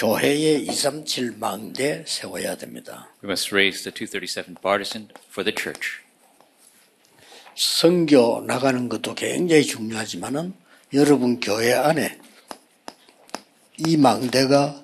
교회의 237 망대 세워야 됩니다. We must raise the 237 partisan for the church. 선교 나가는 것도 굉장히 중요하지만은 여러분 교회 안에 이 망대가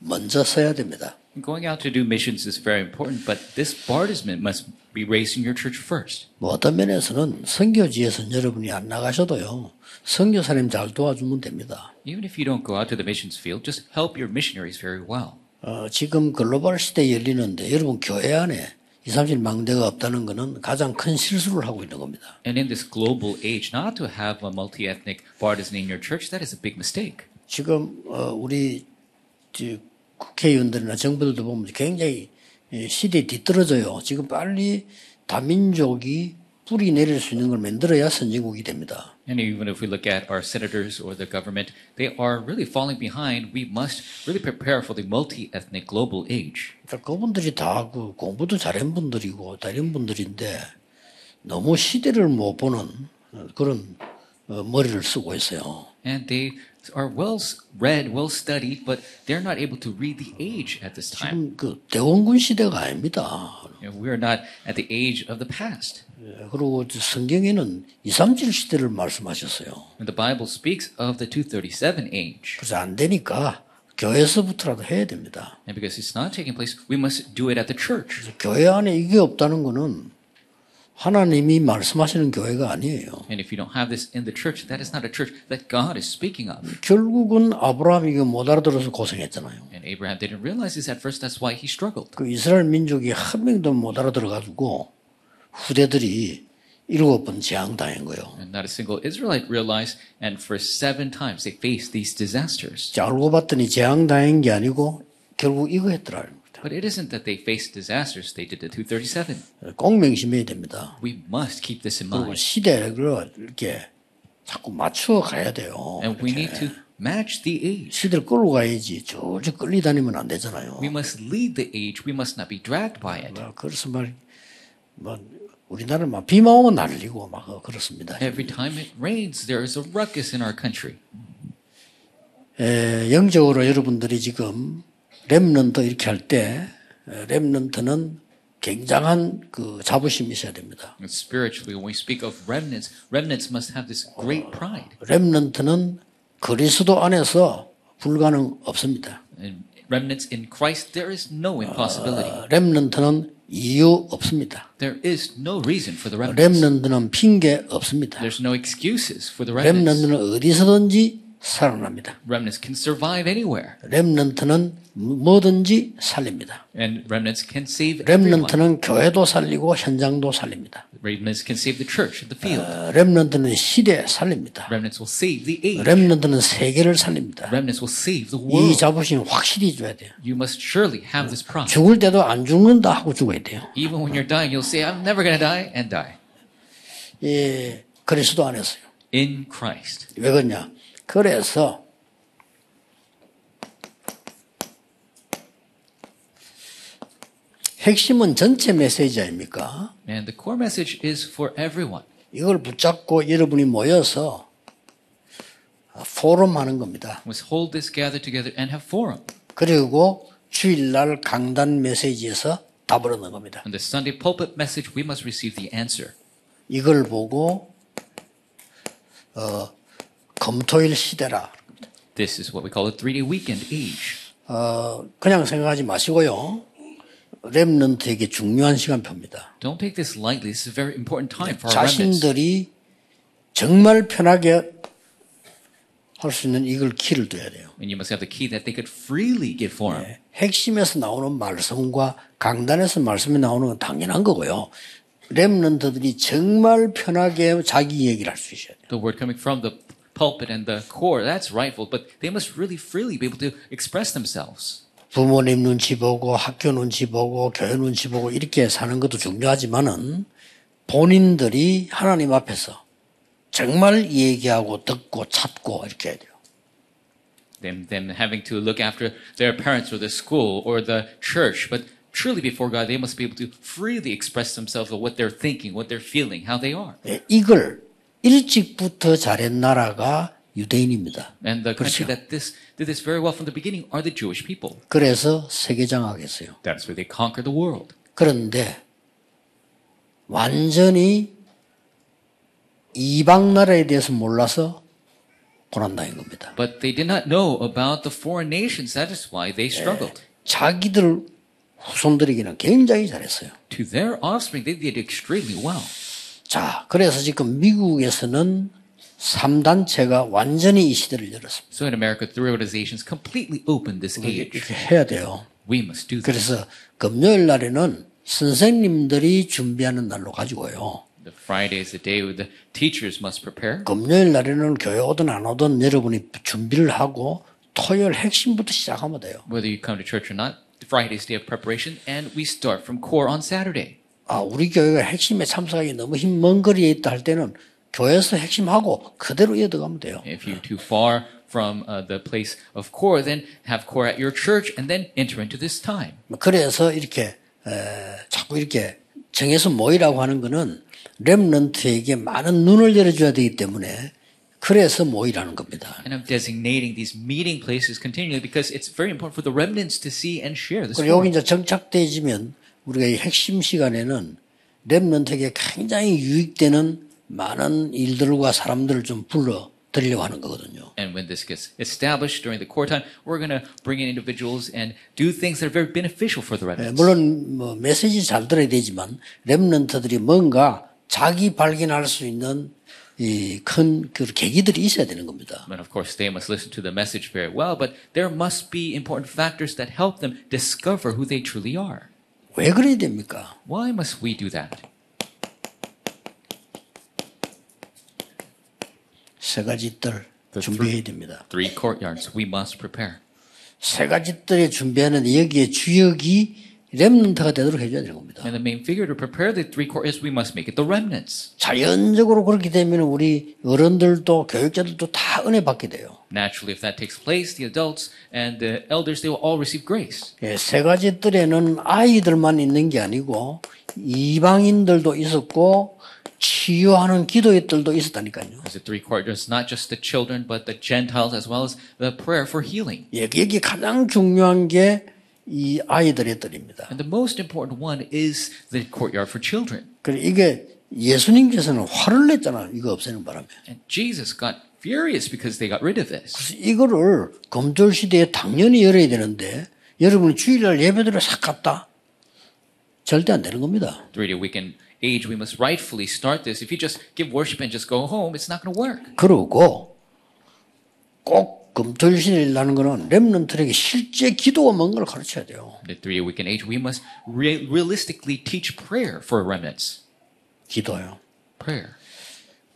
먼저 서야 됩니다. Going out to do missions is very important, but this partisan must be raised in your church first. 뭐 어떤 면에서는 선교지에서는 여러분이 안 나가셔도요. 선교사님 잘 도와주면 됩니다. Even if you don't go out to the missions field, just help your missionaries very well. 어, 지금 글로벌 시대 열리는데 여러분 교회 안에 2, 3일 망대가 없다는 것은 가장 큰 실수를 하고 있는 겁니다. And in this global age, not to have a multi-ethnic partisan in your church, that is a big mistake. 지금 어, 우리 저 국회의원들이나 정부들도 보면 굉장히 예, 시대에 뒤떨어져요. 지금 빨리 다민족이 뿌리 내릴 수 있는 걸 만들어야 선진국이 됩니다. And even if we look at our senators or the government, they are really falling behind. We must really prepare for the multi-ethnic global age. 그러니까 그분들이 다 그 공부도 잘한 분들이고 다 이런 분들인데 너무 시대를 못 보는 그런 어, 머리를 쓰고 있어요. And they are well read, well studied, but they're not able to read the age at this time. 지금 그 대원군 시대가 아닙니다. You know, we are not at the age of the past. 예, 그리고 성경에는 2, 3질 시대를 말씀하셨어요. And the Bible speaks of the 237 age. 그래서 안 되니까 교회에서부터라도 해야 됩니다. And because it's not taking place, we must do it at the church. 교회 안에 이게 없다는 거는 하나님이 말씀하시는 교회가 아니에요. And if you don't have this in the church, that is not a church that God is speaking of. 결국은 아브라함이 이거 못 알아들어서 고생했잖아요. And Abraham didn't realize this at first. That's why he struggled. 그 이스라엘 민족이 한 명도 못 알아들어가지고 후대들이 일곱 번 재앙당한 거예요. And not a single Israelite realized. And for seven times they faced these disasters. 자, 알고 봤더니 재앙당한 게 아니고 결국 이거 했더라. But it isn't that they faced disasters. They did the 237. 꼭 명심해야 됩니다. We must keep this in mind. 시대를 이렇게 자꾸 맞추어 가야 돼요. And we 이렇게. need to match the age. 시대를 끌고 가야지. 저저 끌리다니면 안 되잖아요. We must lead the age. We must not be dragged by it. 뭐, 그래서 말, 뭐, 우리나라 막 비만 오면 난리고 막 그렇습니다. Every time it rains, there is a ruckus in our country. 에, 영적으로 여러분들이 지금 렘넌트 이렇게 할때 렘넌트는 굉장한 그 자부심이 있어야 됩니다. Spiritually, when we speak of remnants, remnants must have this great pride. 렘넌트는 그리스도 안에서 불가능 없습니다. Remnants in Christ, there is no impossibility. 렘넌트는 이유 없습니다. There is no reason for the remnants. 렘넌트는 핑계 없습니다. There's no excuses for the remnants. 렘넌트는 어디서든지 살아납니다. Remnants can survive anywhere. 렘넌트는 뭐든지 살립니다. And remnants can save. 렘넌트는 교회도 살리고 현장도 살립니다. Remnants can save the church the field. 어, 렘넌트는 시대 살립니다. Remnants will save the age. 렘넌트는 세계를 살립니다. Remnants will save the 이 world. 자부심 확실히 줘야 돼요. You must surely have this pride. 죽을 때도 안 죽는다 하고 죽어야 돼요. Even when you're dying, you'll say, I'm never going to die, and die. 예, 그리스도 안에서요. In Christ. 왜 그러냐? 그래서 핵심은 전체 메시지 아닙니까? And the core message is for everyone. 이걸 붙잡고 여러분이 모여서 포럼 하는 겁니다. Must hold this, gather together, and have forum. 그리고 주일날 강단 메시지에서 답을 얻는 겁니다. On the Sunday pulpit message, we must receive the answer. 이걸 보고 어, 검토일 시대라. This is what we call a three day weekend age. 어, 그냥 생각하지 마시고요. 렘넌트에게 중요한 시간표입니다. Don't take this lightly. This is a very important time for our. 자신들이 정말 편하게 할 수 있는 이걸 키를 둬야 돼요. And you must have the key that they could freely give forum. 핵심에서 나오는 말씀과 강단에서 말씀이 나오는 건 당연한 거고요. 렘넌트들이 정말 편하게 자기 얘기를 할 수 있어야 돼요. The word coming from the pulpit and the core, that's rightful, but they must really freely be able to express themselves. 부모님 눈치 보고 학교 눈치 보고 교회 눈치 보고 이렇게 사는 것도 중요하지만은 본인들이 하나님 앞에서 정말 얘기하고 듣고 찾고 이렇게 해야 돼요. Them, them having to look after their parents or the school or the church, but truly before God, they must be able to freely express themselves of what they're thinking, what they're feeling, how they are. 예, 이걸 일찍부터 잘한 나라가 유대인입니다. And the country 그렇죠. that this did this very well from the beginning are the Jewish people. 그래서 세계 장악했어요. That's where they conquered the world. 그런데 완전히 이방 나라에 대해서 몰라서 고난당한 겁니다. But they did not know about the foreign nations. That is why they struggled. 자기들 후손들에게는 굉장히 잘했어요. To their offspring, they did extremely well. 자, 그래서 지금 미국에서는 3단체가 완전히 이 시대를 열었습니다. So in America, three organizations completely opened this age. 해야 돼요. We must do this. 그래서 금요일 날에는 선생님들이 준비하는 날로 가지고요. The Friday is the day where the teachers must prepare. 금요일 날에는 교회 오든 안 오든 여러분이 준비를 하고 토요일 핵심부터 시작하면 돼요. Whether you come to church or not, Friday's day of preparation, and we start from core on Saturday. 아, 우리 교회가 핵심에 참석하기 너무 힘먼 거리에 있다 할 때는 교회에서 핵심하고 그대로 이어가면 돼요. If you're too far from uh, the place of core, then have core at your church, and then enter into this time. 그래서 이렇게 에, 자꾸 이렇게 정해서 모이라고 하는 거는 렘넌트에게 많은 눈을 열어줘야 되기 때문에 그래서 모이라는 겁니다. And I'm designating these meeting places continually because it's very important for the remnants to see and share this. 그리고 여기. 이제 정착되지면 우리가 이 핵심 시간에는 렘넌트에게 굉장히 유익되는 많은 일들과 사람들을 좀 불러 드리려고 하는 거거든요. And when this gets established during the core time, we're going to bring in individuals and do things that are very beneficial for the 예, remnants. 물론 뭐 메시지 잘 들어야 되지만 렘넌트들이 뭔가 자기 발견할 수 있는 이큰 그 계기들이 있어야 되는 겁니다. And of course, they must listen to the message very well, but there must be important factors that help them discover who they truly are. 왜 그래야 됩니까? Why must we do that? 세 가지 뜰 준비해야 됩니다. Three courtyards we must prepare. 세 가지 뜰에 준비하는데 여기에 주역이 렘넌트가 되도록 해줘야 되는 겁니다. And the main figure to prepare the three courtyards, we must make it the remnants. 자연적으로 그렇게 되면 우리 어른들도 교육자들도 다 은혜 받게 돼요. Naturally, if that takes place, the adults and the elders, they will all receive grace. 예, 세 가지 뜰에는 아이들만 있는 게 아니고 이방인들도 있었고 치유하는 기도의 뜰도 있었다니까요. As the three courtyards, not just the children, but the Gentiles as well as the prayer for healing. 예, 여기 가장 중요한 게 이 아이들의 뜰입니다. And the most important one is the courtyard for children. 그래 이게 예수님께서는 화를 냈잖아요. 이거 없애는 바람에. And Jesus got furious because they got rid of this. 그래서 이거를 검절 시대에 당연히 열어야 되는데 여러분이 주일날 예배드려 싹 갔다? 절대 안 되는 겁니다. Three day weekend age, we must rightfully start this. If you just give worship and just go home, it's not going to work. 그러고 꼭 검토일신이라는 거는 렘넌트에게 실제 기도가 뭔 걸 가르쳐야 돼요. The three day weekend age, we must re- realistically teach prayer for remnants. 기도요. Prayer.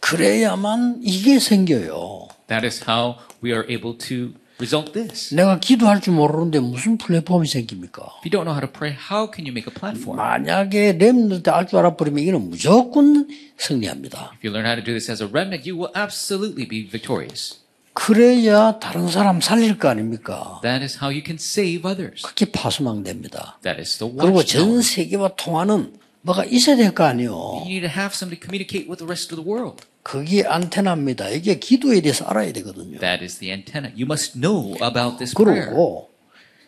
그래야만 이게 생겨요. That is how we are able to result this. 내가 기도할 줄 모르는데 무슨 플랫폼이 생깁니까? If you don't know how to pray, how can you make a platform? 만약에 렘넌트 알줄 알아버리면 이는 무조건 승리합니다. If you learn how to do this as a remnant, you will absolutely be victorious. 그래야 다른 사람 살릴 거 아닙니까? That is how you can save others. 그게 파수망됩니다. That is the 그리고. 전 세계와 통하는 뭐가 있어야 될 거 아니에요. You need to have somebody communicate with the rest of the world. 그게 안테나입니다. 이게 기도에 대해서 알아야 되거든요. That is the antenna. You must know about this prayer. 그리고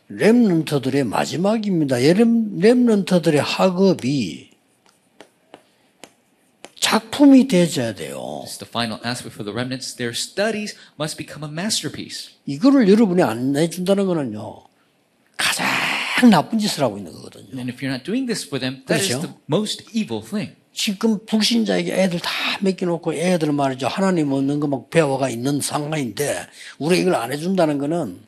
렘넌트들의 마지막입니다. 렘- 렘넌트들의 학업이 작품이 되어야 돼요. This is the final aspect for the remnants. Their studies must become a masterpiece. 이거를 여러분이 안 해준다는 거는요. 가장 나쁜 짓을 하고 있는 거거든요. And if you're not doing this for them, that is 그렇죠. the most evil thing. 지금 불신자에게 애들 다 맡겨놓고 애들 말이죠. 하나님 없는 거 막 배워가 있는 상황인데 우리 이걸 안 해준다는 거는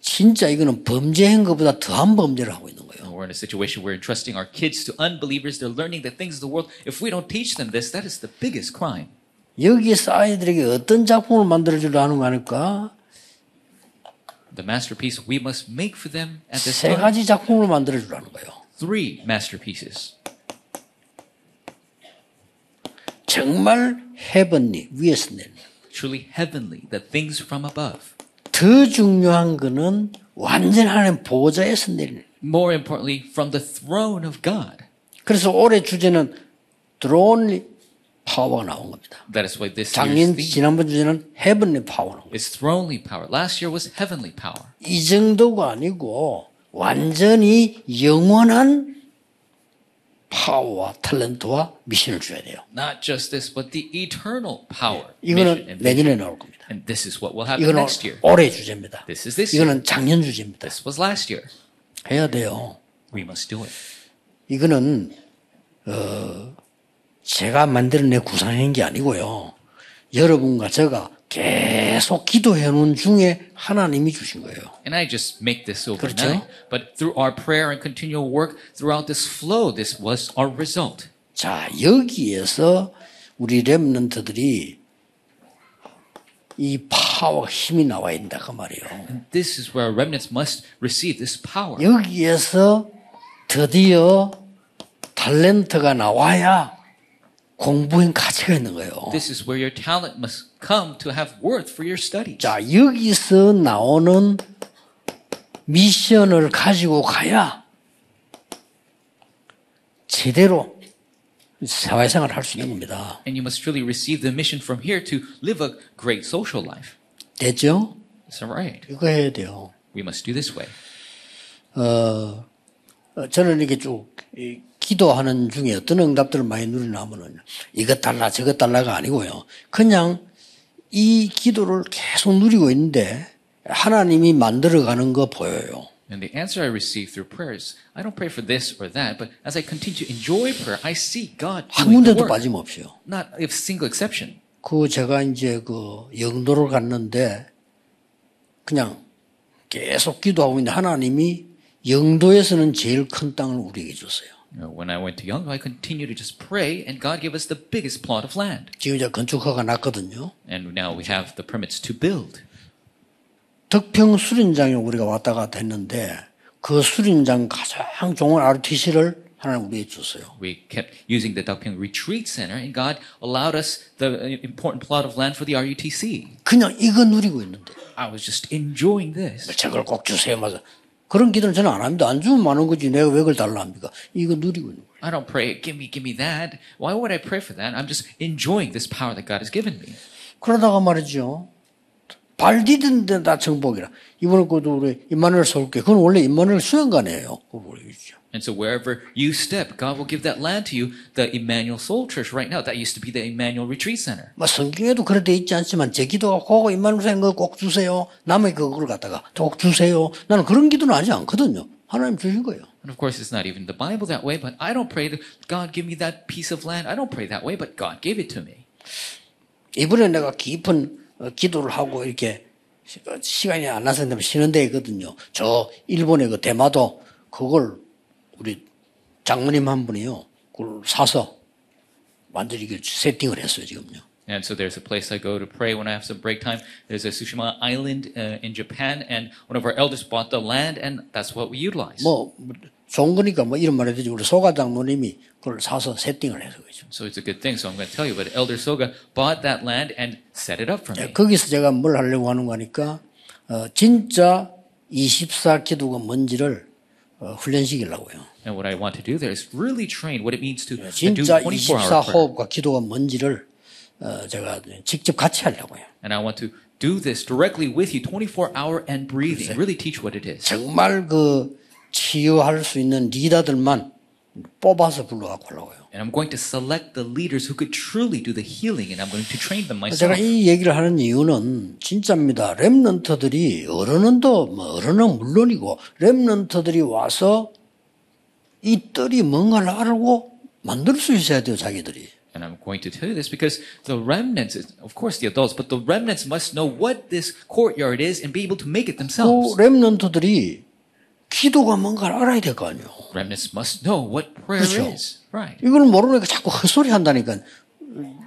진짜 이거는 범죄한 것보다 더한 범죄를 하고 있는 거예요. We're in a situation where entrusting our kids to unbelievers, they're learning the things of the world. If we don't teach them this, that is the biggest crime. 여기에서 아이들에게 어떤 작품을 만들어주려 하는 거 아닐까? The masterpiece we must make for them at this 세 time. 가지 작품을 만들어주라는 거예요. Three masterpieces. 정말 헤븐리 위에서 내는. Truly heavenly, the things from above. 더 중요한 거는 완전 하나님 보좌에서 내리는. More importantly, from the throne of God. 그래서 올해 주제는 드론리 파워가 나온 겁니다. That is why this 작년 지난번 주제는 헤븐리 파워는 is thronely power. Last year was heavenly power. 이 정도가 아니고 완전히 영원한 파워와 탤런트와 미션을 줘야 돼요. Not just this, but the eternal power. 이거는. 내년에 나올 겁니다. And this is what will happen 이거는 next year. 올해 주제입니다. This is this. 이거는 작년 주제입니다. This was last year. 해야 돼요. We must do it. 이거는 어, 제가 만들어낸 구상한 게 아니고요. 여러분과 제가 계속 기도해 놓은 중에 하나님이 주신 거예요. And I just make this overnight. 그렇죠? But through our prayer and continual work throughout this flow, this was our result. 자, 여기에서 우리 랩런트들이 이 파워 힘이 나와야 된다 그 말이에요. And this is where remnants must receive this power. 여기에서 드디어 탤런트가 나와야 공부엔 가치가 있는 거예요. This is where your talent must come to have worth for your studies. 자, 여기서 나오는 미션을 가지고 가야 제대로 사회생활을 할 수 있는 겁니다. And you must truly receive the mission from here to live a great social life. 됐죠? That's right. 이거 해야 돼요. We must do this way. 어, 어, 저는 이렇게 쭉 이, 기도하는 중에 어떤 응답들을 많이 누리나 하면은 이것 달라 저것 달라가 아니고요. 그냥 이 기도를 계속 누리고 있는데 하나님이 만들어가는 거 보여요. And the answer I receive through prayer is I don't pray for this or that, but as I continue to enjoy prayer, I see God 한 doing the 군데도 work. 빠짐없이요. Not a single exception. 그 제가 이제 그 영도를 갔는데 그냥 계속 기도하고 있는데 하나님이 영도에서는 제일 큰 땅을 우리에게 줬어요. You know, when I went to Young, I continued to just pray, and God gave us the biggest plot of land. 지금 이제 건축허가 났거든요. And now we have the permits to build. 덕평 수련장에 우리가 왔다 갔다 했는데 그 수련장 가장 좋은 RTC를 하나님 우리에게 줬어요. We kept using the Dakpyeong Retreat Center, and God allowed us the important plot of land for the RUTC. 그냥 이거 누리고 있는데 I was just enjoying this. 저걸 꼭 주세요. 맞아. 그런 기도는 저는 안 합니다. 안 주면 많은 거지. 내가 왜 그걸 달라 합니까? 이거 누리고 있는 거예요. I don't pray, give me, give me that. Why would I pray for that? I'm just enjoying this power that God has given me. 그러다가 말이죠. 발 디딘 데다 정복이라. 이번에 그도 우리 임마누엘 서울교. 그건 원래 임마누엘 수행관이에요. 그거 모르겠죠. And so wherever you step, God will give that land to you. The Emmanuel Soul Church right now, that used to be the Emmanuel Retreat Center. 뭐 성경에도 그래 돼 있지 않지만 제 그거 임마누엘 수행관 꼭 주세요. 남의 그걸 갖다가 꼭 주세요. 나는 그런 기도는 하지 않거든요. 하나님 주신 거예요. And of course, it's not even the Bible that way, but I don't pray that God give me that piece of land. I don't pray that way, but God gave it to me. 이번에 내가 깊은 어, 기도를 하고 이렇게 시- 어, 시간이 안 나서 쉬는 데 있거든요. 저 일본의 그 대마도 그걸 우리 장모님 한 분이요. 그걸 사서 완전히 이렇게 세팅을 했어요, 지금요. And so there's a place I go to pray when I have some break time. There's a Tsushima Island uh, in Japan, and one of our elders bought the land, and that's what we utilize. 뭐, 뭐 좋은 거니까 뭐 이런 말 해도 되지. 우리 소가 장모님이 그걸 사서 세팅을 해서 그죠. So it's a good thing. So I'm going to tell you, but Elder Soga bought that land and set it up for me. 거기서 제가 뭘 하려고 하는 거니까, 어, 진짜 24 기도가 뭔지를 어, 훈련시키려고요. And what I want to do there is really train what it means to, do 진짜 24 24 hour prayer. 호흡과 기도가 뭔지를 어, 제가 직접 같이 하려고요. And I want to do this directly with you, 24 hour and breathing. Really teach what it is. 정말 그 치유할 수 있는 리더들만 뽑아서 불러갖고 하려고요. And I'm going to select the leaders who could truly do the healing, and I'm going to train them 제가 myself. 이 얘기를 하는 이유는 진짜입니다. 랩런트들이 어른은도 뭐 어른은 물론이고 랩런트들이 와서 이 뜰이 뭔가를 알고 만들 수 있어야 돼요, 자기들이. And I'm going to tell you this because the remnants, of course the adults, but the remnants must know what this courtyard is and be able to make it 또 themselves. 랩런트들이 기도가 뭔가를 알아야 될 거 아니에요. Remnants must know what prayer 그렇죠. is. Right. 이걸 모르니까 자꾸 헛소리 한다니까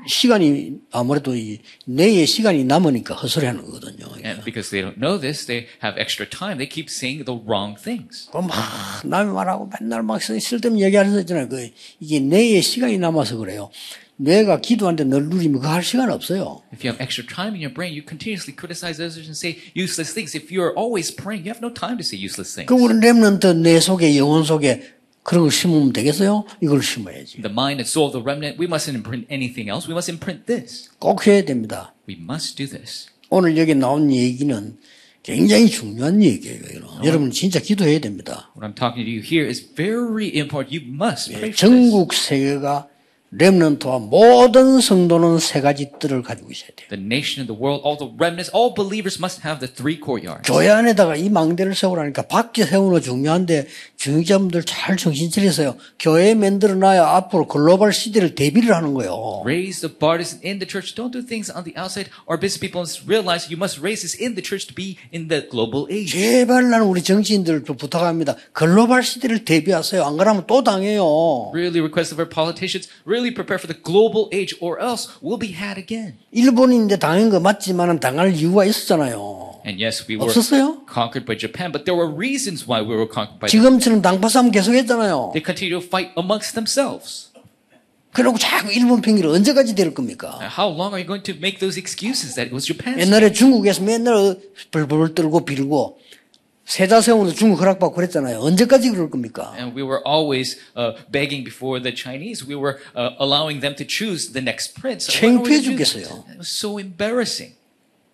시간이 아무래도 이 내의 시간이 남으니까 헛소리 하는 거거든요. And because they don't know this, they have extra time. They keep saying the wrong things. 그럼 막 남이 말하고 맨날 막 쓸데없는 얘기하는 거 있잖아요. 그 이게 뇌에 시간이 남아서 그래요. 뇌가 기도하는데 늘 누리면 그거 할 시간 없어요. If you have extra time in your brain, you continuously criticize others and say useless things. If you're always praying, you have no time to say useless things. 그 우리 랩런트 뇌 속에 영혼 속에 그런 걸 심으면 되겠어요? 이걸 심어야지. The mind and soul of the remnant, we mustn't imprint anything else. We must imprint this. 꼭 해야 됩니다. We must do this. 오늘 여기 나온 얘기는 굉장히 중요한 얘기예요. 이거는. 여러분 진짜 기도해야 됩니다. What I'm talking to you here is very important. You must pray for this. 전국 세계가 렘넌트와 모든 성도는 세 가지 뜰을 가지고 있어야 돼요. The nation of the world, all the remnants, all believers must have the three courtyards. 교회 안에다가 이 망대를 세우라니까 밖에 세우는 거 중요한데 중직자분들 잘 정신 차리세요. 교회 만들어놔야 앞으로 글로벌 시대를 대비를 하는 거예요. Raise the partisan in the church. Don't do things on the outside. Our business people must realize you must raise this in the church to be in the global age. 제발 나는 우리 정치인들도 부탁합니다. 글로벌 시대를 대비하세요. 안 그러면 또 당해요. Really request of our politicians, really prepare for the global age or else we'll be had again. 일본인데 당한 거 맞지만 당할 이유가 있었잖아요. And yes, we were 없었어요? conquered by Japan, but there were reasons why we were conquered by Japan. 지금처럼 당파 싸움 계속했잖아요. They continue to fight amongst themselves. 그러고 자꾸 일본 팽기를 언제까지 될 겁니까? How long are you going to make those excuses that it was Japan's 옛날에 중국에서 맨날 벌벌 떨고 빌고 세자 세우는 중국 허락받고 그랬잖아요. 언제까지 그럴 겁니까? And we were always uh, begging before the Chinese. We were uh, allowing them to choose the next prince. 창피해? 죽겠어요. It was so embarrassing.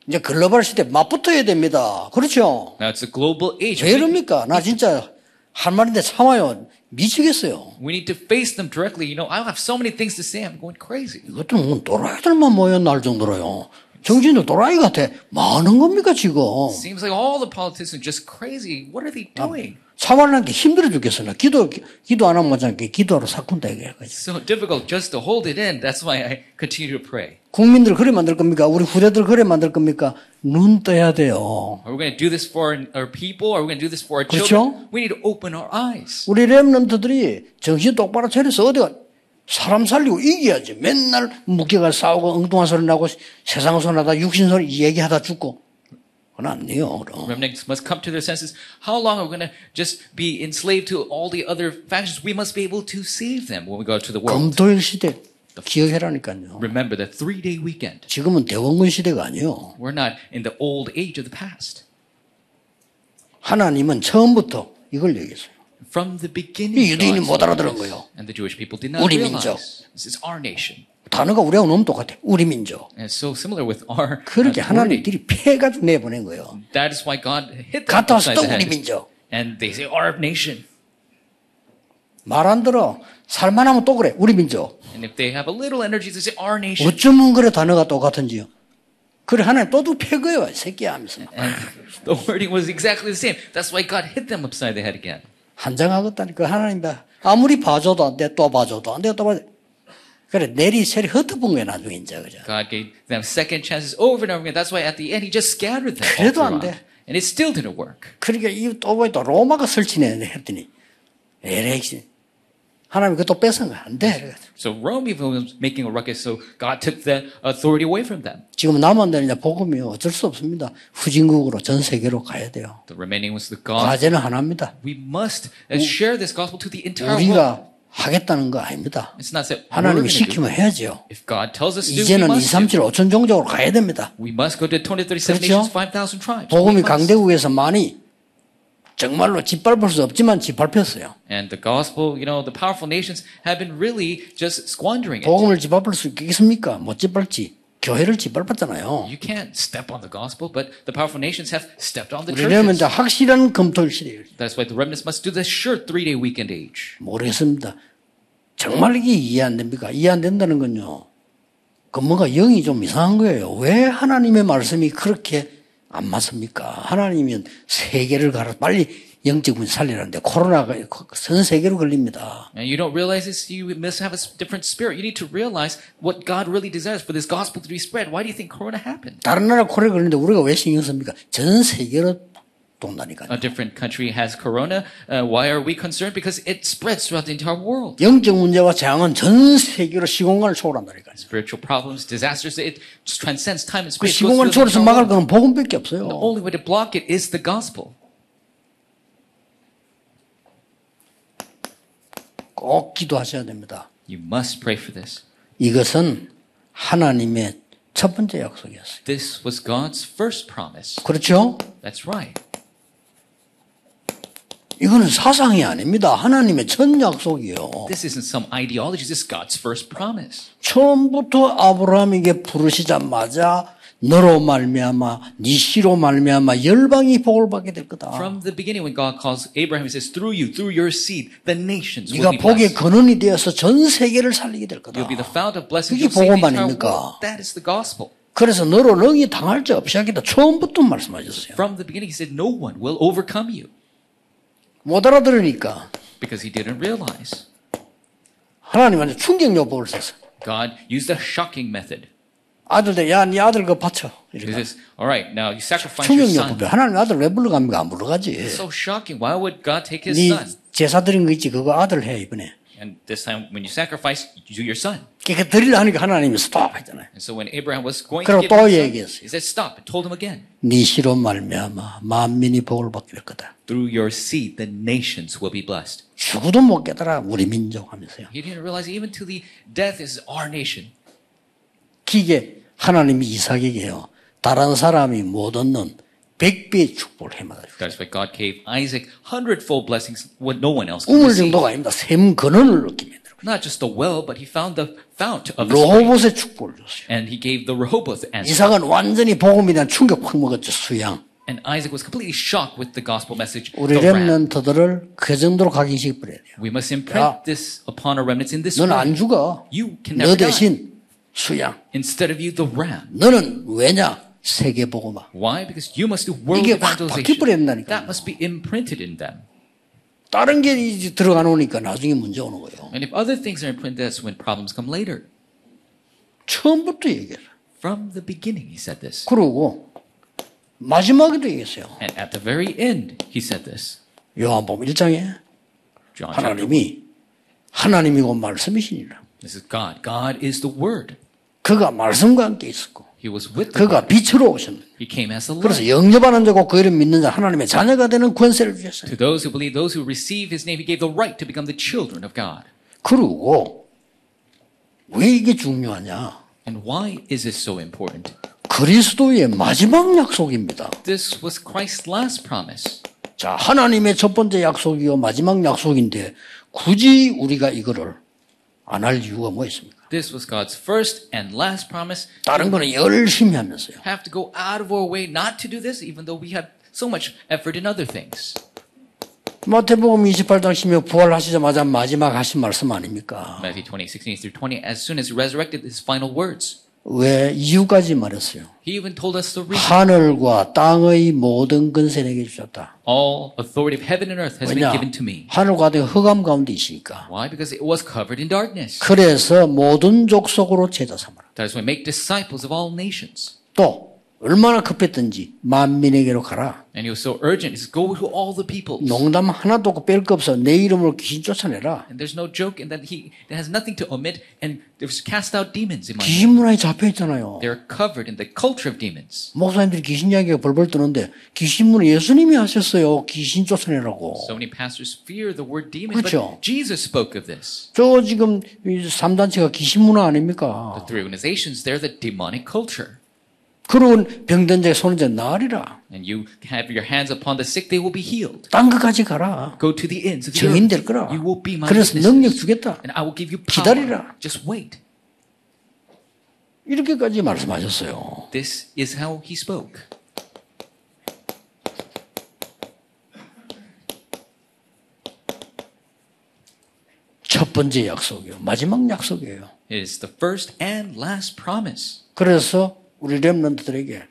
이제 글로벌 시대 맞붙어야 됩니다. 그렇죠? Now it's a global age. 왜 이럽니까? 나 진짜 할 말인데 참아요. 미치겠어요. we need to face them directly. You know, I have so many things to say. I'm going crazy. 이것도 뭐 또라이들만 모였나 할 정도로요. 정신도 또라이 같아. 뭐 하는 겁니까 지금? Seems like all the politicians just crazy. What are they doing? 참아라는 게 힘들어 죽겠어. 나 기도, 기도 안 하면 못하니까 기도하러 사꾼다 이게. So difficult just to hold it in. That's why I continue to pray. 국민들 그래 만들 겁니까? 우리 후대들 그래 만들 겁니까? 눈 떠야 돼요. Are we going to do this for our people? Are we going to do this for our 그렇죠? children? We need to open our eyes. 우리 랩런트들이 정신 똑바로 차려서 어디가 사람 살리고 이겨야지. 맨날 묵혀가 싸우고 엉뚱한 소리 나고 세상 소리 나다 육신 소리 얘기하다 죽고. 그건 안 돼요. 그럼. Remnants must come to their senses. How long are we going to just be enslaved to all the other factions? We must be able to save them when we go to the world. 검토일 시대 기억해라니까요. Remember the three day weekend. 지금은 대원군 시대가 아니에요. We're not in the old age of the past. 하나님은 처음부터 이걸 얘기했어요. From the 이 beginning, 유대인이 못 알아들은. 거예요. and the Jewish people did not 우리. 민족. This is our nation. 단어가 우리하고 너무 똑같아. 우리 민족. And so similar with our 그렇게. 하나님들이 패가지고 내보낸 거예요. That is why God hit them 갔다 와서 또 the 우리. 민족. And they say, our nation. 말 안 들어. 살만하면 또 그래. 우리 민족. And if they have a little energy, they say, our nation. 어쩌면 그래 단어가 똑같은지요. 그래 하나님 또도 패거요. 새끼야 하면서. And the wording was exactly the same. That's why God hit them upside the head again. 한장하겠다니까 하나님 봐. 아무리 봐줘도 안 돼. 또 봐줘도 안 돼. 또 봐줘. 그래 내리 세리 흩어본 거야 나중에 이제 그죠. God gave them second chances over and over again. That's why at the end, He just scattered them. 그래도 안. 돼. And it still didn't work. 그러니까 이또 보니 또 로마가 설치네 했더니 에렉시 하나님 그것도 뺏은 거야. 안 돼. So Rome even was making a ruckus, so God took the authority away from them. 지금 남은 데는 이제 복음이 어쩔 수 없습니다. 후진국으로 전 세계로 가야 돼요. The remaining was the gospel. 과제는 하나입니다. We must uh, share this gospel to the entire world. 우리가 하겠다는 거 아닙니다. It's not that we're 하나님이. 시키면 해야죠. If God tells us to do, we 이제는 2, must 3, do. 7, 5천 종족으로 가야 됩니다. We must go to 20, 37 그렇죠? nations, 5,000 tribes. 복음이. 강대국에서 많이 정말로 짓밟을 수 없지만 짓밟혔어요. And the gospel, you know, the powerful nations have been really just squandering it. 복음을 짓밟을 수 있겠습니까? 못 짓밟지. 교회를 짓밟았잖아요. You can't step on the gospel, but the powerful nations have stepped on the 우리는 이제 churches. 확실한 검토일 시대예요. That's why the remnants must do the sure three-day weekend age. 모르겠습니다. 정말 이게 이해 안 됩니까? 이해 안 된다는 건요. 그 뭔가 영이 좀 이상한 거예요. 왜 하나님의 말씀이 그렇게 안 맞습니까? 하나님은 세계를 가라 빨리 영적분 살리라는데 코로나가 전 세계로 걸립니다. And you don't realize this, you must have a different spirit. You need to realize what God really desires for this gospel to be spread. Why do you think Corona happened? 다른 나라 코로나 걸리는데 우리가 왜 신경 씁니까? 전 세계로. A different country has Corona. Uh, why are we concerned? Because it spreads throughout the entire world. 영적 문제와 재앙은 전 세계로 시공간을 초월한다니까요. Spiritual problems, disasters, it just transcends time and 그 space. goes 시공간을 through the 초월해서 entire 막을 world. 거는 복음밖에 없어요. The only way to block it is the gospel. 꼭 기도하셔야 됩니다. You must pray for this. 이것은 하나님의 첫 번째 약속이었어요. This was God's first promise. 그렇죠? That's right. 이거는 사상이 아닙니다. 하나님의 첫 약속이요. This isn't some ideology. This is God's first promise. 처음부터 아브라함에게 부르시자마자 너로 말미암아 네 씨로 말미암아 열방이 복을 받게 될 거다. From the beginning, when God calls Abraham, He says, "Through you, through your seed, the nations will 네가 be 복의 blessed. 근원이 되어서 전 세계를 살리게 될 거다. You'll be the fount of blessings. 그게 복음 아닙니까? world." That is the gospel. 그래서 너로 능히 당할 자 없이 하겠다. 처음부터 말씀하셨어요. From the beginning, He said, "No one will overcome you," 못 알아들으니까 because He didn't realize. 하나님한테 충격 요법을 썼어. God used a shocking method. 아들들 야 네 아들 그거 바쳐. He says, "All right, now you sacrifice your 충격 son." 요법에 하나님 아들 왜 불러갑니까? 안 불러가지. So shocking. Why would God take His 네 son? 제사 드린 거 있지 그거 아들 해 이번에. And this time, when you sacrifice, you do your son. 그렇게 드리려 하니까 하나님이 스톱 했잖아요. And so when Abraham was going to give 또 his son, 얘기했어요. He said, "Stop!" and told him again. 네 씨로 말미암아 만민이 복을 받게 될 거다. Through your seed, the nations will be blessed. 죽어도 못 깨달아 우리 민족 하면서요. He didn't realize even to the death is our nation. 기계 하나님이 이삭에게요. 다른 사람이 못 얻는 백배의 축복을 해마다 주 That's why God gave Isaac hundredfold blessings what no one else could 우물 receive. 정도가 아닙니다. 샘 근원을 얻게 만들고 Not just the well, but he found the fount of the spring. 로봇의 축복을 줬어요. And he gave the Rehoboth answer. 이삭은 완전히 복음에 대한 충격 확 먹었죠. 수양. And Isaac was completely shocked with the gospel message. 우리 The ram. 렘넌트들을 그 정도로 각인시켜 버려야 돼요. We must imprint this upon our remnants in this 너는 안 way. 죽어. You can 너 never die. 대신 수양. Instead of you, the ram. 너는 왜냐? 세계 복음화. Why? Because you must do world 이게 확 evangelization. 바뀌어버린다니까요. That must be imprinted in them. 다른 게 이제 들어가 놓으니까 나중에 문제 오는 거예요. And if other things are imprinted, that's when problems come later. 처음부터 얘기해요. From the beginning, he said this. 그러고 마지막에도 얘기했어요. And at the very end, he said this. 요한복음 1장에 John chapter 하나님이 하나님이고 말씀이시니라. This is God. God is the Word. 그가 말씀과 함께 있었고 He was with the 그가 Word. 빛으로 오셨는데 He came as the 그래서. 영접하는 자고 그 이름 믿는 자 하나님의 자녀가 되는 권세를 주셨어요. To those who believe, those who receive His name, He gave the right to become the children of God. 그리고 왜 이게 중요하냐? And why is this so important? 그리스도의 마지막 약속입니다. This was Christ's last promise. 자, 하나님의 첫 번째 약속이요 마지막 약속인데 굳이 우리가 이거를 안 할 이유가 뭐 있습니까? This was God's first and last promise. 다른 거는 열심히 하면서요. Have to go out of our way not to do this, even though we have so much effort in other things. 마태복음 28장 10에 부활하시자마자 마지막 하신 말씀 아닙니까? Matthew 20, 16 through 20, as soon as he resurrected, his final words. 왜 이유까지 말했어요? He even told us the reason. 하늘과 땅의 모든 근세 내게 주셨다. All authority of heaven and earth has been 왜냐? given to me. 하늘과 땅의 흑암 가운데 있으니까. Why? Because it was covered in darkness. 그래서 모든 족속으로 제자 삼아라. That is why make disciples of all nations. 또 얼마나 급했든지 만민에게로 가라. And he was so urgent. He says, go to all the peoples. 농담 하나도 뺄 거 없어. 내 이름으로 귀신 쫓아내라. And there's no joke in that he that has nothing to omit. And there's cast out demons in my. 귀신 문화에 잡혀 있잖아요. They're covered in the culture of demons. 목사님들이 귀신 이야기가 벌벌 뜨는데 귀신 문화 예수님이 하셨어요. 귀신 쫓아내라고. So many pastors fear the word demons, 그렇죠. but Jesus spoke of this. 저 지금 3단체가 귀신 문화 아닙니까? The three organizations, they're the demonic culture. 그런 병든 자의 손을 대 나으리라. And you have your hands upon the sick, they will be healed. 딴 것까지 가라. Go to the ends of the 증인 될. 거라. You will be my 그래서 능력. 주겠다. And I will give you power. 기다리라. Just wait. 이렇게까지 말씀하셨어요. This is how he spoke. 첫 번째 약속이요. 마지막 약속이에요. It is the first and last promise. 그래서 우리 렘런트들에게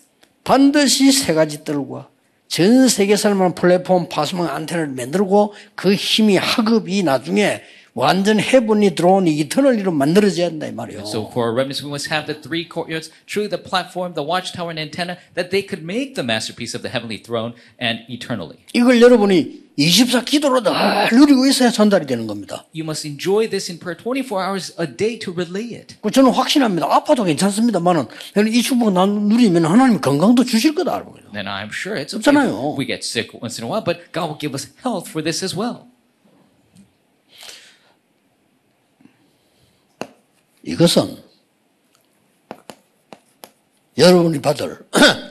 반드시 세 가지 뜰과 전 세계 살만한 플랫폼 파수망 안테나를 만들고 그 힘이 하급이 나중에 완전 해본이 들어온 이터널리로 만들어져야 한다 이 말이에요. So for our remnants, we must have the three courtyards, truly the platform, the watchtower, and antenna, that they could make the masterpiece of the heavenly throne and eternally. 이걸 여러분이 24 기도로 늘 누리고 있어야 전달이 되는 겁니다. You must enjoy this in prayer 24 hours a day to relay it. 그 저는 확신합니다. 아파도 괜찮습니다만은 이 축복 나 누리면 하나님 건강도 주실 거다 알고 있어요. Then I'm sure it's okay. 없잖아요. We get sick once in a while, but God will give us health for this as well. 이것은 여러분이 받을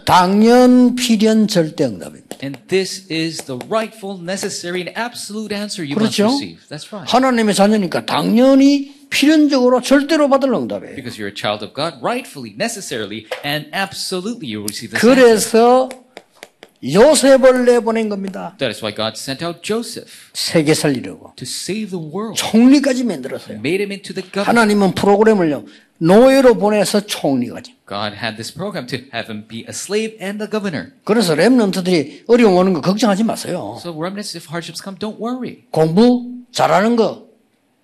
당연 필연 절대 응답입니다. And this is the rightful, necessary, and absolute answer you 그렇죠? must receive. That's right. 하나님의 자녀니까 당연히 필연적으로 절대로 받을 응답이에요. Because you're a child of God, rightfully, necessarily, and absolutely you will receive this answer. 그래서 요셉을 내보낸 겁니다. That is why God sent out Joseph 세계 살리려고. to save the world. 총리까지 만들었어요. Made him into the governor. 하나님은 프로그램을요, 노예로 보내서 총리까지. God had this program to have him be a slave and a governor. 그래서 랩런트들이 어려움 오는 거 걱정하지 마세요. So remnants, if hardships come, don't worry. 공부 잘하는 거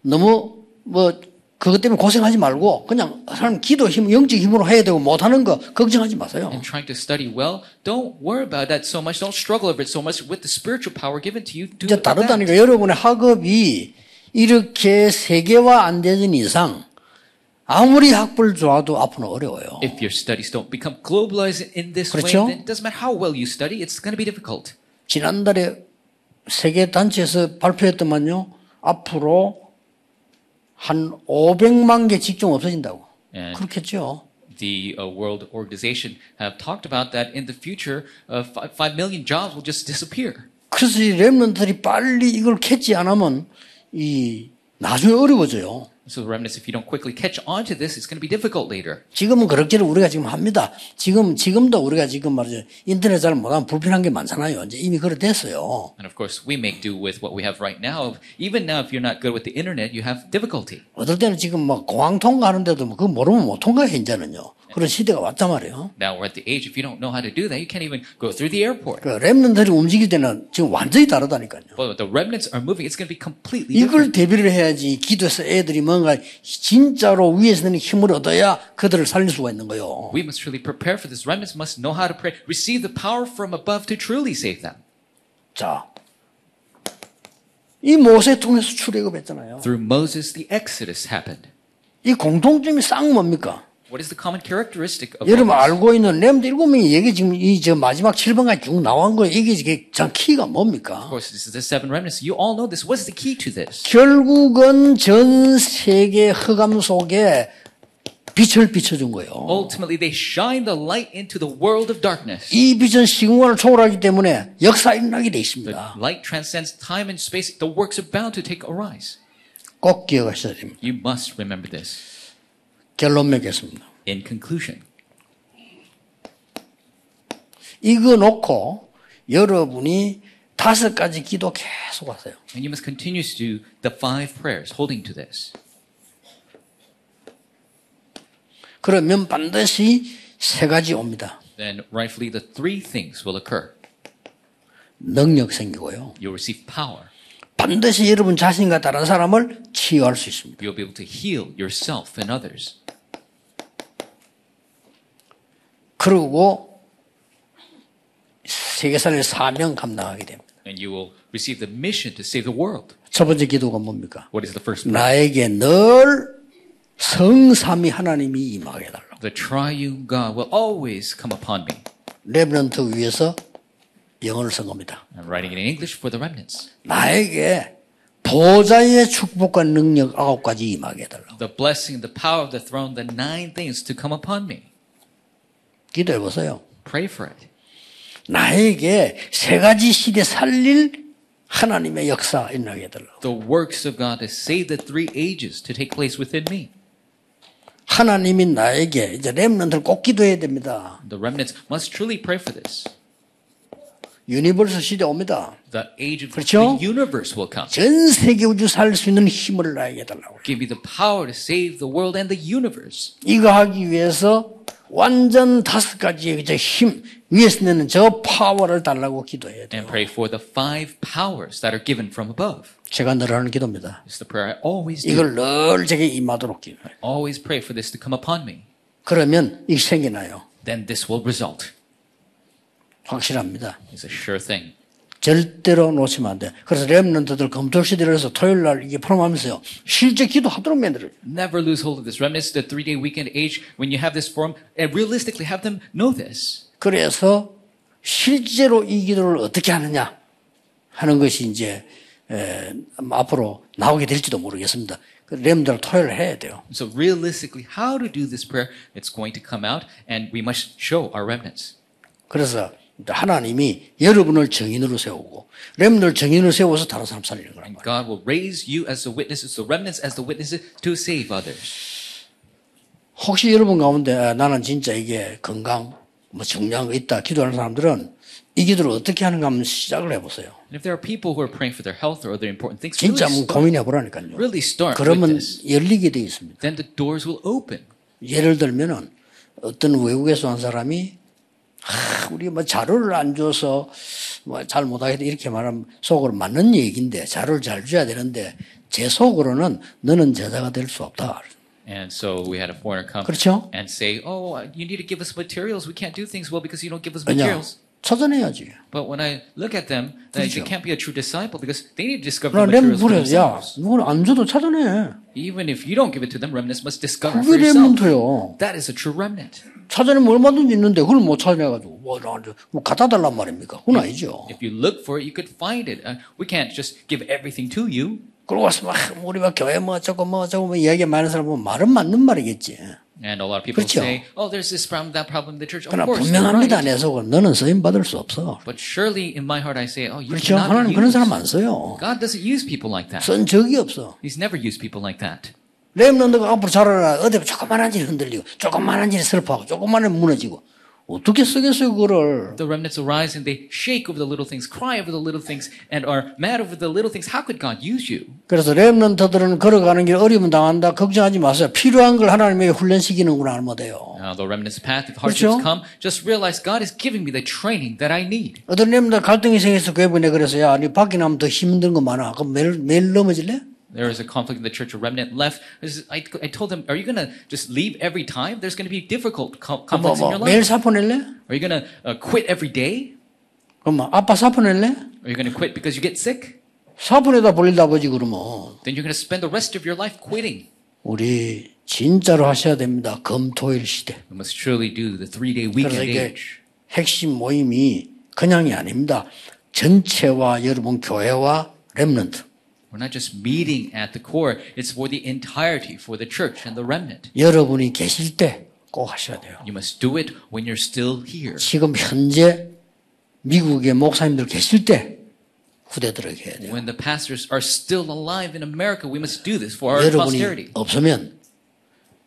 너무 뭐 그것 때문에 고생하지 말고 그냥 사람 기도 힘, 영적 힘으로 해야 되고 못하는 거 걱정하지 마세요. And trying to study well, don't worry about that so much. Don't struggle over it so much. With the spiritual power given to you, do 이제. 다르다니까 여러분의 학업이 이렇게 세계화 안 되는 이상 아무리 학벌 좋아도 앞으로 어려워요. If your studies don't become globalized in this 그렇죠? way, then it doesn't matter how well you study, it's going to be difficult. 지난달에 세계 단체에서 발표했더만요. 앞으로 한 500만 개 직종 없어진다고. 예. 그렇겠죠. The uh, World Organization have talked about that in the future, uh, five, 5 million jobs will just disappear. 그래서 이 랩런들이 빨리 이걸 캐치 안 하면 이 나중에 어려워져요. So the remnants, if you don't quickly catch on to this, it's going to be difficult later. 지금은 그렇게를 우리가 지금 합니다. 지금 지금도 우리가 지금 말이죠 인터넷 잘 못하면 불편한 게 많잖아요. 이제 이미 그래 됐어요. And of course, we make do with what we have right now. Even now, if you're not good with the internet, you have difficulty. 어떨 때는 지금 막 공항 통과하는데도 뭐 그거 모르면 못 통과해 이제는요. 그런 시대가 왔단 말이에요. Now we're at the age, if you don't know how to do that, you can't even go through the airport. 그 랩런들이 움직일 때는 지금 완전히 다르다니까요. But the remnants are moving, it's going to be completely 이걸 different. 대비를 해야지 기도해서 애들이 뭔가 진짜로 위에서 내는 힘을 얻어야 그들을 살릴 수가 있는 거예요. We must truly prepare for this. Remnants must know how to pray, receive the power from above to truly save them. 자, 이 모세 통해서 출애굽했잖아요. Through Moses, the Exodus happened. 이 공통점이 쌍 뭡니까? What is the common characteristic of 여러분? 알고 있는 렘드 일곱 명이 얘기 지금 이 저 마지막 7번까지 쭉 나온 거예요. 이게 이게 참 키가 뭡니까? Of course, this is the seven remnants. You all know this. What is the key to this? 결국은 전 세계 흑암 속에 빛을 비춰준 거예요. Ultimately, they shine the light into the world of darkness. 이 빛은 시공간을 초월하기 때문에 역사 일어나게 돼 The 있습니다. light transcends time and space. The works are bound to take arise. 꼭 기억하셔야 됩니다. You must remember this. 결론 맺겠습니다. In conclusion, 이거 놓고 여러분이 다섯 가지 기도 계속 하세요. and you must continue to do the five prayers holding to this. 그러면 반드시 세 가지 옵니다. Then, rightfully, the three things will occur. 능력 생기고요. You'll receive power. 반드시 여러분 자신과 다른 사람을 치유할 수 있습니다. You'll be able to heal yourself and others. 그리고 세계사를 사명 감당하게 됩니다. And you will receive the mission to save the world. 첫 번째 기도가 뭡니까? What is the first prayer? 나에게 늘 성삼위 하나님이 임하게 해달라고. The triune God will always come upon me. 레브런트 위에서 영어를 쓴 겁니다. I'm writing it in English for the remnants. 나에게 보좌의 축복과 능력 아홉 가지 임하게 해달라고. The blessing, the power of the throne, the nine things to come upon me. 기도해 보세요. Pray for it. 나에게 세 가지 시대 살릴 하나님의 역사 일어나게 해달라고. The works of God to save the three ages to take place within me. 하나님이 나에게 이제 렘런트를 꼭 기도해야 됩니다. The remnants must truly pray for this. 유니버스 시대 옵니다. The age of 그렇죠? the universe will come. 전 세계 우주 살 수 있는 힘을 나에게 해달라고. Give me the power to save the world and the universe. 이거 하기 위해서 완전 다섯 가지의 저 힘, 위에서 내는 저 파워를 달라고 기도해야 돼요. And pray for the five powers that are given from above. 제가 늘 하는 기도입니다. It's the prayer I always do. 이걸 늘 제게 임하도록 기도해요. Always pray for this to come upon me. 그러면 이게 생겨나요. Then this will result. 확실합니다. It's a sure thing. 절대로 놓치면 안 돼. 그래서 랩런트들 금토시대를 해서 토요일 날 이게 프로하면서요. 실제 기도하도록 만들어요. Never lose hold of this. Remnants, the three day weekend age, when you have this forum, and realistically have them know this. 그래서 실제로 이 기도를 어떻게 하느냐 하는 것이 이제 에, 앞으로 나오게 될지도 모르겠습니다. 그 렘들 토요일 해야 돼요. So realistically, how to do this prayer, it's going to come out, and we must show our remnants. 그래서 하나님이 여러분을 정인으로 세우고 렘들 정인으로 세워서 다른 사람 살리는 거란 말이에요. God will raise you as the witnesses, the remnants as the witnesses to save others. 혹시 여러분 가운데 아, 나는 진짜 이게 건강 뭐 중요한 거 있다 기도하는 사람들은 이 기도를 어떻게 하는가 한번 시작을 해보세요. And if there are people who are praying for their health or other important things, 진짜 really 고민해 보라니까요. really start 그러면. 열리게 돼 있습니다. Then the doors will open. 예를 들면은 어떤 외국에서 온 사람이 하, 우리 뭐 자료를 안 줘서 뭐 잘 못하겠다 이렇게 말하면 속으로 맞는 얘기인데 자료를 잘 줘야 되는데 제 속으로는 너는 제자가 될 수 없다. And so we had a foreigner come 그렇죠? and say, "Oh, you need to give us materials. We can't do things well because you don't give us 왜냐? materials." 찾아내야지. But when I look at them, they, they 그렇죠. can't be a true disciple because they need to discover 그러나 the 렘 materials for 그래, 야, themselves. 누구는 안 줘도 찾아내. Even if you don't give it to them, remnants must discover for 그게 yourself. 렘넌트요. That is a true remnant. 찾아내면 얼마든지 있는데 그걸 못 찾아내가지고 뭐, 나한테 뭐 갖다 달란 말입니까? 그건 아니죠. If you look for it, you could find it. Uh, we can't just give everything to you. 그러고 와서 막 우리 막 교회 뭐 어쩌고 뭐 어쩌고 뭐 이야기 많은 사람 보면 말은 맞는 말이겠지. And a lot of people 그렇죠. say, "Oh, there's this problem, that problem in the church." Of 그러나 course, 분명합니다. right. 내 속은 너는 쓰임 받을 수 없어. But surely, in my heart, I say, "Oh, you 그렇죠? cannot 하나님 be 그런 used." 사람 안 써요. God doesn't use people like that. 쓴 적이 없어. He's never used people like that. 렘넌트가 앞으로 자라나 어디 조그만한 일이 흔들리고 조그만한 일이 슬퍼하고 조그만한 무너지고 어떻게 쓰겠어요 그거를. The remnants arise and they shake over the little things, cry over the little things, and are mad over the little things. How could God use you? 그래서 렘넌트들은 걸어가는 길 어려움 당한다. 걱정하지 마세요. 필요한 걸 하나님에게 훈련시키는구나 하면 돼요. Now, the remnant's path, if hardships 그렇죠? come, just realize God is giving me the training that I need. 어떤 렘넌트 갈등이 생겨서 교회 보내 그래서 야, 니 밖에 나면 더 힘든 거 많아. 그럼 매일, 매일 넘어질래? There was a conflict in the church. A remnant left. This is- I, I told them, "Are you going to just leave every time? There's going to be difficult co- 뭐, conflicts in 뭐, your 매일 life. 사포 낼래? Are you going to uh, quit every day? 그럼 뭐, 아빠 사포 낼래? Are you going to quit because you get sick? 사포 내다 볼일다 보지 그러면. Then you're going to spend the rest of your life quitting. 우리 진짜로 하셔야 됩니다. 금토일 시대. We must truly do the three-day 그래서 weekend 이게 age. 핵심 모임이 그냥이 아닙니다. 전체와 여러분 교회와 렘넌트. We're not just meeting at the core. It's for the entirety, for the church and the remnant. 여러분이 계실 때 꼭 하셔야 돼요. You must do it when you're still here. 지금 현재 미국의 목사님들 계실 때 후대들에게 해야 돼요. When the pastors are still alive in America, we must do this for our 여러분이 posterity. 없으면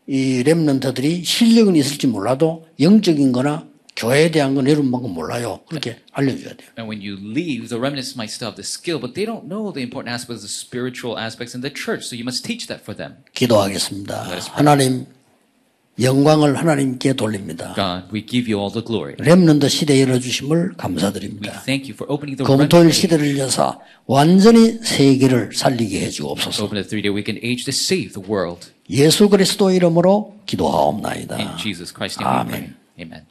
이 렘넌트들이 실력은 있을지 몰라도 영적인 거나 교회에 대한 건 여러분만큼 몰라요. 그렇게 알려줘야 돼요. And when you leave, the remnants might still have the skill, but they don't know the important aspects, the spiritual aspects in the church. So you must teach that for them. 기도하겠습니다. 하나님 영광을 하나님께 돌립니다. God, we give you all the glory. 렘넌트 시대 열어주심을 We 감사드립니다. thank you for opening the age. 시대를 여사 완전히 세계를 살리게 해주옵소서. Open the three-day weekend age to save the world. 예수 그리스도 이름으로 기도하옵나이다. In Jesus Christ's name we pray. Amen.